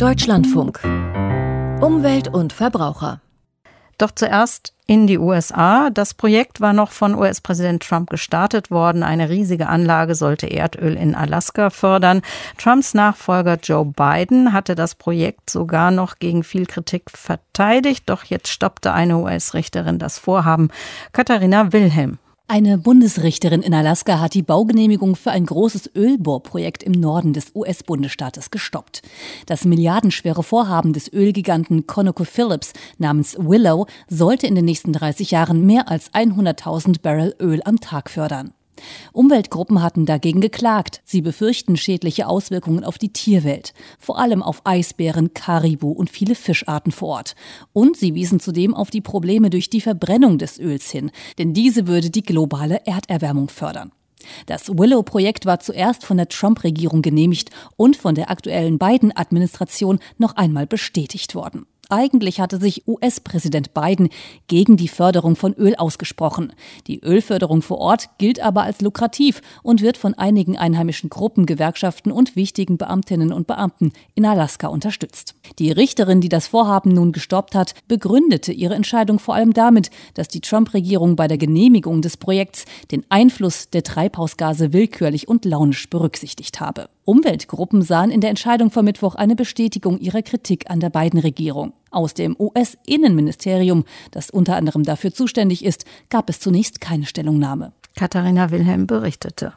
Deutschlandfunk. Umwelt und Verbraucher. Doch zuerst in die USA. Das Projekt war noch von US-Präsident Trump gestartet worden. Eine riesige Anlage sollte Erdöl in Alaska fördern. Trumps Nachfolger Joe Biden hatte das Projekt sogar noch gegen viel Kritik verteidigt. Doch jetzt stoppte eine US-Richterin das Vorhaben. Katharina Wilhelm eine Bundesrichterin in Alaska hat die Baugenehmigung für ein großes Ölbohrprojekt im Norden des US-Bundesstaates gestoppt. Das milliardenschwere Vorhaben des Ölgiganten ConocoPhillips namens Willow sollte in den nächsten 30 Jahren mehr als 100.000 Barrel Öl am Tag fördern. Umweltgruppen hatten dagegen geklagt. Sie befürchten schädliche Auswirkungen auf die Tierwelt, vor allem auf Eisbären, Karibu und viele Fischarten vor Ort. Und sie wiesen zudem auf die Probleme durch die Verbrennung des Öls hin, denn diese würde die globale Erderwärmung fördern. Das Willow-Projekt war zuerst von der Trump-Regierung genehmigt und von der aktuellen Biden-Administration noch einmal bestätigt worden. Eigentlich hatte sich US-Präsident Biden gegen die Förderung von Öl ausgesprochen. Die Ölförderung vor Ort gilt aber als lukrativ und wird von einigen einheimischen Gruppen, Gewerkschaften und wichtigen Beamtinnen und Beamten in Alaska unterstützt. Die Richterin, die das Vorhaben nun gestoppt hat, begründete ihre Entscheidung vor allem damit, dass die Trump-Regierung bei der Genehmigung des Projekts den Einfluss der Treibhausgase willkürlich und launisch berücksichtigt habe. Umweltgruppen sahen in der Entscheidung vor Mittwoch eine Bestätigung ihrer Kritik an der beiden Regierung. Aus dem US-Innenministerium, das unter anderem dafür zuständig ist, gab es zunächst keine Stellungnahme. Katharina Wilhelm berichtete.